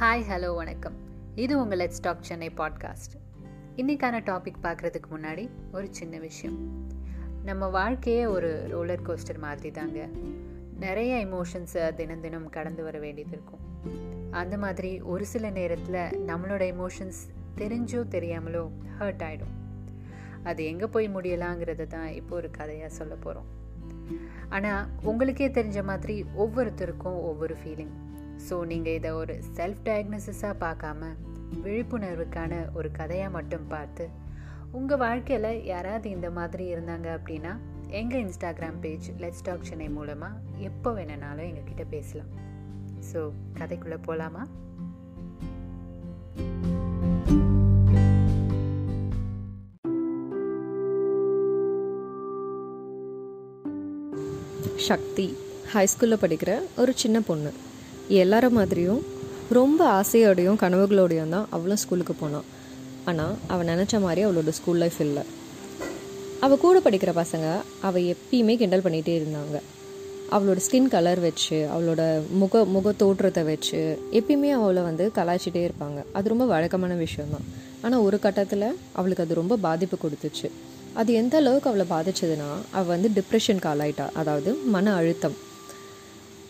Hi hello வணக்கம். இது உங்கள் லெட்ஸ் டாக் சென்னை பாட்காஸ்ட் இன்றைக்கான டாபிக் பார்க்குறதுக்கு முன்னாடி ஒரு சின்ன விஷயம். நம்ம வாழ்க்கையே ஒரு ரோலர் கோஸ்டர் மாதிரி தாங்க. நிறைய எமோஷன்ஸை தினம் தினம் கடந்து வர வேண்டியது இருக்கும். அந்த மாதிரி ஒரு சில நேரத்தில் நம்மளோட எமோஷன்ஸ் தெரிஞ்சோ தெரியாமலோ ஹர்ட் ஆகிடும் அது எங்கே போய் முடியலாங்கிறத தான் இப்போ ஒரு கதையாக சொல்ல போகிறோம் ஆனால் உங்களுக்கே தெரிஞ்ச மாதிரி ஒவ்வொருத்தருக்கும் ஒவ்வொரு ஃபீலிங் ஸோ நீங்கள் இதை ஒரு செல்ஃப் டயக்னோசிஸாக பார்க்காம விழிப்புணர்வுக்கான ஒரு கதையாக மட்டும் பார்த்து உங்கள் வாழ்க்கையில் யாராவது இந்த மாதிரி இருந்தாங்க அப்படின்னா எங்கள் Instagram page let's talk Chennai மூலமாக எப்போ வேணுனாலும் எங்ககிட்ட பேசலாம். ஸோ கதைக்குள்ளே போகலாமா சக்தி ஹைஸ்கூலில் படிக்கிற ஒரு சின்ன பொண்ணு. எல்லார மாதிரியும் ரொம்ப ஆசையோடையும் கனவுகளோடையும் தான் அவளும் ஸ்கூலுக்கு போனான். ஆனால் அவள் நினச்ச மாதிரி அவளோட ஸ்கூல் லைஃப் இல்லை. அவள் கூட படிக்கிற பசங்க அவள் எப்பயுமே கிண்டல் பண்ணிகிட்டே இருந்தாங்க. அவளோட ஸ்கின் கலர் வச்சு அவளோட முக முக தோற்றத்தை வச்சு எப்பயுமே அவளை வந்து கலாய்ச்சிட்டே இருப்பாங்க. அது ரொம்ப வழக்கமான விஷயம்தான் ஆனால் ஒரு கட்டத்தில் அவளுக்கு அது ரொம்ப பாதிப்பு கொடுத்துச்சு. அது எந்த அளவுக்கு அவளை பாதிச்சதுன்னா அவள் வந்து டிப்ரெஷனுக்கு ஆளாயிட்டா. அதாவது மன அழுத்தம்.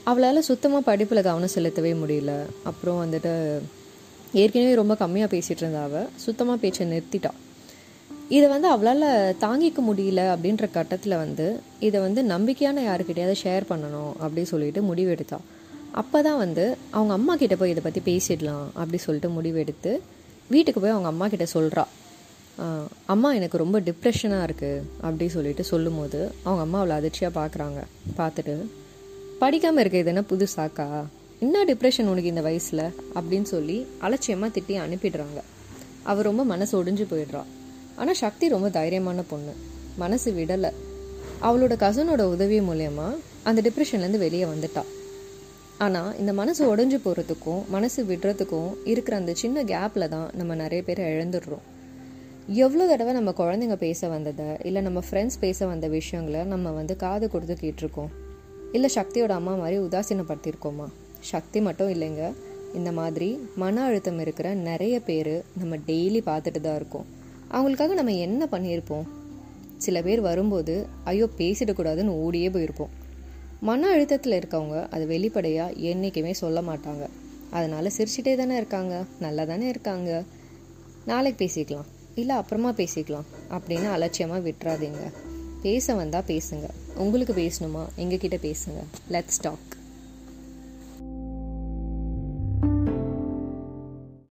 அவளால் சுத்தமாக படிப்பில் கவனம் செலுத்தவே முடியல. அப்புறம் வந்துட்டு ஏற்கனவே ரொம்ப கம்மியாக பேசிகிட்டு இருந்தா அவள் சுத்தமாக பேச்சை நிறுத்திட்டா. இதை வந்து அவளால் தாங்கிக்க முடியல அப்படின்ற கட்டத்தில் வந்து இதை வந்து நம்பிக்கையான யாருக்கிட்டையாவது ஷேர் பண்ணணும் அப்படின்னு சொல்லிட்டு முடிவெடுத்தா. அப்போ தான் வந்து அவங்க அம்மா கிட்டே போய் இதை பற்றி பேசிடலாம் அப்படி சொல்லிட்டு முடிவெடுத்து வீட்டுக்கு போய் அவங்க அம்மா கிட்ட சொல்கிறா அம்மா எனக்கு ரொம்ப டிப்ரெஷனாக இருக்குது அப்படி சொல்லிட்டு சொல்லும்போது அவங்க அம்மா அவளை அதிர்ச்சியாக பார்க்குறாங்க பார்த்துட்டு படிக்காமல் இருக்க இது என்ன புதுசாக்கா என்ன டிப்ரெஷன் உனக்கு இந்த வயசில்? அப்படின்னு சொல்லி அலட்சியமாக திட்டி அனுப்பிடுறாங்க. அவள் ரொம்ப மனசு ஒடிஞ்சு போயிடுறா. ஆனால் சக்தி ரொம்ப தைரியமான பொண்ணு. மனசு விடலை. அவளோட கசனோட உதவி மூலயமா அந்த டிப்ரெஷன்லேருந்து வெளியே வந்துட்டா. ஆனால் இந்த மனசு உடஞ்சி போகிறதுக்கும் மனசு விடுறதுக்கும் இருக்கிற அந்த சின்ன கேப்பில் தான் நம்ம நிறைய பேர் இழந்துடுறோம். எவ்வளோ தடவை நம்ம குழந்தைங்க பேச வந்ததை இல்லை நம்ம ஃப்ரெண்ட்ஸ் பேச வந்த விஷயங்களை நம்ம வந்து காது கொடுத்து கேட்டிருக்கோம். இல்லை சக்தியோட அம்மா மாதிரி உதாசீனப்படுத்தியிருக்கோமா சக்தி மட்டும் இல்லைங்க. இந்த மாதிரி மன அழுத்தம் இருக்கிற நிறைய பேர் நம்ம டெய்லி பார்த்துட்டு தான் இருக்கோம். அவங்களுக்காக நம்ம என்ன பண்ணியிருப்போம்? சில பேர் வரும்போது ஐயோ பேசிடக்கூடாதுன்னு ஓடியே போயிருப்போம். மன அழுத்தத்தில் இருக்கவங்க அது வெளிப்படையாக என்றைக்குமே சொல்ல மாட்டாங்க. அதனால் சிரிச்சிட்டே தானே இருக்காங்க. நல்லா தானே இருக்காங்க. நாளைக்கு பேசிக்கலாம். இல்லை அப்புறமா பேசிக்கலாம். அப்படின்னு அலட்சியமாக விட்டுறாதீங்க. பேச வந்தால் பேசுங்க. உங்களுக்கு பேசணுமா? எங்ககிட்ட பேசுங்க. Let's talk